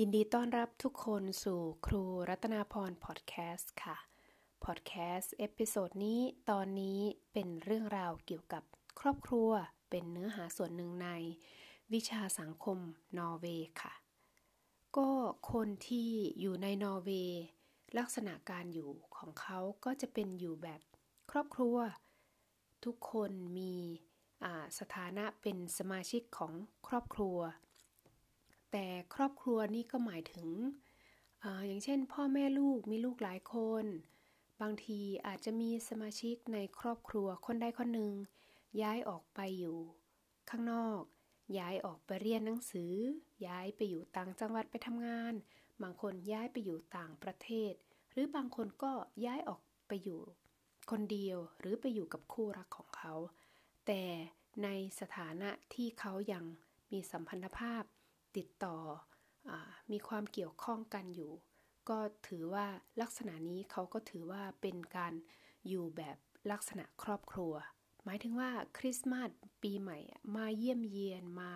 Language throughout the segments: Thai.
ยินดีต้อนรับทุกคนสู่ครูรัตนาพรพอดแคสต์ค่ะ พอดแคสต์ episode นี้ตอนนี้เป็นเรื่องราวเกี่ยวกับครอบครัวเป็นเนื้อหาส่วนหนึ่งในวิชาสังคมนอร์เวย์ค่ะ ก็คนที่อยู่ในนอร์เวย์ลักษณะการอยู่ของเขาก็จะเป็นอยู่แบบครอบครัว ทุกคนมีสถานะเป็นสมาชิกของครอบครัว แต่ครอบครัวนี่ก็หมายถึงออย่างเช่น พ่อแม่ลูกมีลูกหลายคน บางทีอาจจะมีสมาชิกในครอบครัวคนใดคนหนึ่ง ย้ายออกไปอยู่ ข้างนอก ย้ายออกไปเรียนหนังสือ ย้ายไปอยู่ต่างจังหวัดไปทำงาน บางคนย้ายไปอยู่ต่างประเทศ หรือบางคนก็ย้ายออกไปอยู่ คนเดียวหรือไปอยู่กับคู่รักของเขา แต่ในสถานะที่เขายังมีสัมพันธภาพ ติดต่ออมีความเกี่ยวข้องกันอยู่ ก็ถือว่าลักษณะนี้เขาก็ถือว่าเป็นการอยู่แบบลักษณะครอบครัว หมายถึงว่าคริสต์มาสปีใหม่มาเยี่ยมเยียนมา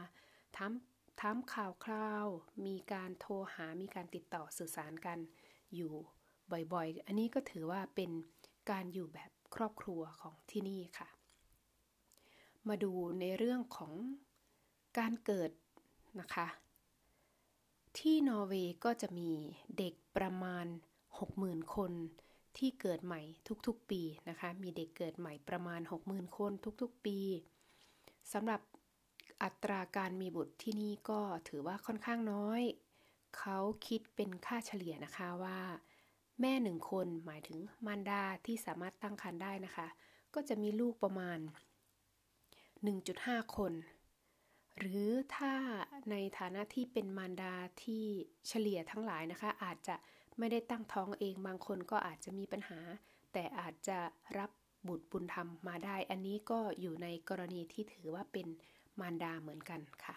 ถามถามข่าวคราว มีการโทรหามีการติดต่อสื่อสารกันอยู่บ่อยๆ อันนี้ก็ถือว่าเป็นการอยู่แบบครอบครัวของที่นี่ค่ะ มาดูในเรื่องของการเกิดนะคะ ที่นอร์เวย์ก็จะมีเด็กประมาณ 60,000 คนที่เกิดใหม่ทุกๆปีนะคะ มีเด็กเกิดใหม่ประมาณ 60,000 คนทุกๆปีสำหรับอัตราการมีบุตรที่นี่ก็ถือว่าค่อนข้างน้อย เขาคิดเป็นค่าเฉลี่ยนะคะว่า แม่หนึ่งคนหมายถึงมารดาที่สามารถตั้งครรภ์ได้นะคะ ก็จะมีลูกประมาณ 1.5 คน หรือถ้าในฐานะที่เป็นมารดาที่เฉลี่ยทั้งหลายนะคะ อาจจะไม่ได้ตั้งท้องเองบางคนก็อาจจะมีปัญหา แต่อาจจะรับบุตรบุญธรรมมาได้ อันนี้ก็อยู่ในกรณีที่ถือว่าเป็นมารดาเหมือนกันค่ะ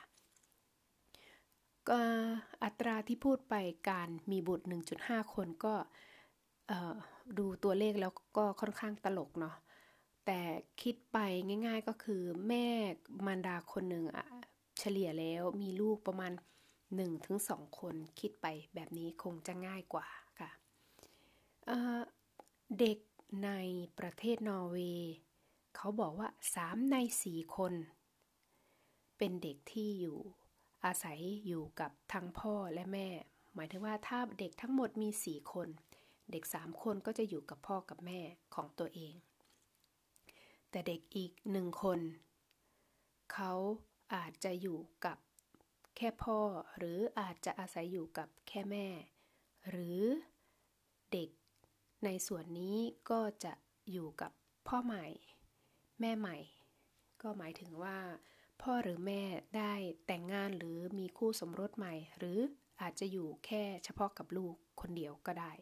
ก็อัตราที่พูดไปการมีบุตร 1.5 คนก็ดูตัวเลขแล้วก็ค่อนข้างตลกเนาะ แต่คิดไปง่าย ๆก็คือ แม่มารดาคนหนึ่งอะเฉลี่ยแล้วมีลูกประมาณ 1-2 คนคิดไปแบบนี้คงจะง่ายกว่าค่ะเเด็กในประเทศนอร์เวย์เขาบอกว่า 3 ใน 4 คน เป็นเด็กที่อยู่อาศัยอยู่กับทั้งพ่อและแม่ หมายถึงว่าถ้าเด็กทั้งหมดมี 4 คน เด็ก 3 คนก็จะอยู่กับพ่อกับแม่ของตัวเอง แต่เด็กอีกหนึ่งคน เขาอาจจะอยู่กับแค่พ่อ หรืออาจจะอาศัยอยู่กับแค่แม่ หรือเด็กในส่วนนี้ก็จะอยู่กับพ่อใหม่ แม่ใหม่ ก็หมายถึงว่า พ่อหรือแม่ได้แต่งงานหรือมีคู่สมรสใหม่ หรืออาจจะอยู่แค่เฉพาะกับลูกคนเดียวก็ได้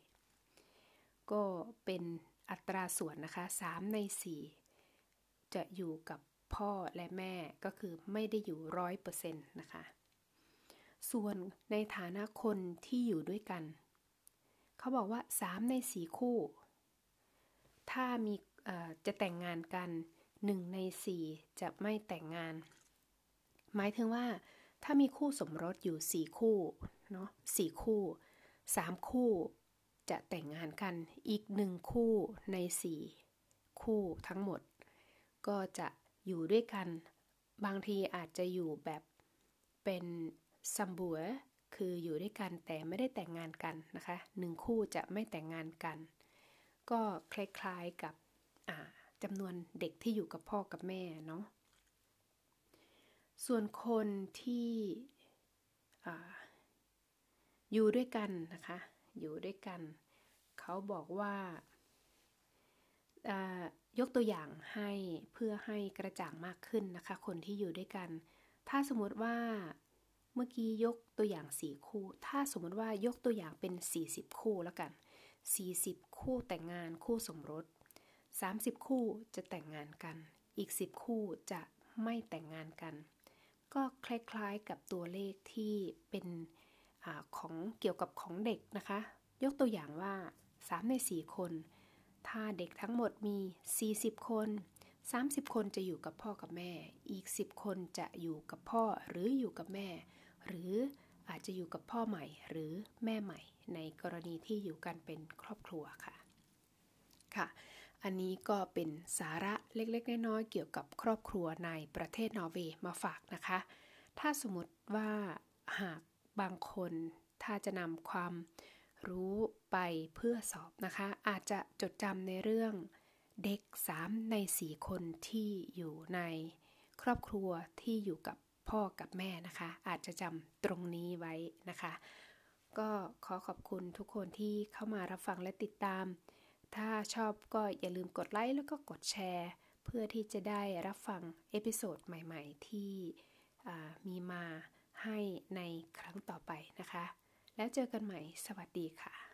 ก็เป็นอัตราส่วนนะคะ 3 ใน 4 จะอยู่กับพ่อและแม่ก็คือไม่ได้อยู่ร้อยเปอร์เซ็นต์นะคะ ส่วนในฐานะคนที่อยู่ด้วยกัน เขาบอกว่า 3 ในส4คู่ ถ้ามีจะแต่งงานกัน 1 ใน 4 จะไม่แต่งงาน หมายถึงว่า ถ้ามีคู่สมรสอยู่ 4 คู่เนาะ4คู่ 3 คู่จะแต่งงานกันอีก 1 คู่ใน 4 คู่ทั้งหมด ก็จะอยู่ด้วยกัน บางทีอาจจะอยู่แบบเป็นซัมบัวคืออยู่ด้วยกันแต่ไม่ได้แต่งงานกันนะคะหนึ่งคู่จะไม่แต่งงานกัน ก็คล้ายๆกับจำนวนเด็กที่อยู่กับพ่อกับแม่เนาะส่วนคนที่ออยู่ด้วยกันนะคะ อยู่ด้วยกัน เขาบอกว่า ยกตัวอย่างให้เพื่อให้กระจ่างมากขึ้นนะคะ คนที่อยู่ด้วยกัน ถ้าสมมติว่าเมื่อกี้ยกตัวอย่าง 4 คู่ ถ้าสมมติว่ายกตัวอย่างเป็น 40 คู่แล้วกัน 40 คู่แต่งงานคู่สมรส 30 คู่จะแต่งงานกัน อีก 10 คู่จะไม่แต่งงานกัน ก็คล้ายๆกับตัวเลขที่เป็นอของเกี่ยวกับของเด็กนะคะ ยกตัวอย่างว่า 3 ใน 4 คน ถ้าเด็กทั้งหมดมี 40 คน 30 คนจะอยู่กับพ่อกับแม่ อีก 10 คนจะอยู่กับพ่อหรืออยู่กับแม่ หรืออาจจะอยู่กับพ่อใหม่หรือแม่ใหม่ ในกรณีที่อยู่กันเป็นครอบครัวค่ะ ค่ะ อันนี้ก็เป็นสาระเล็กๆ น้อยๆ เกี่ยวกับครอบครัวในประเทศนอร์เวย์มาฝากนะคะ ถ้าสมมติว่าหากบางคนถ้าจะนำความ รู้ไปเพื่อสอบนะคะ อาจจะจดจำในเรื่องเด็ก 3 ใน 4 คนที่อยู่ในครอบครัวที่อยู่กับพ่อกับแม่นะคะ อาจจะจำตรงนี้ไว้นะคะ ก็ขอขอบคุณทุกคนที่เข้ามารับฟังและติดตาม ถ้าชอบก็อย่าลืมกดไลค์แล้วก็กดแชร์ เพื่อที่จะได้รับฟังเอพิโซดใหม่ ๆ ที่มีมาให้ในครั้งต่อไปนะคะ แล้วเจอกันใหม่ สวัสดีค่ะ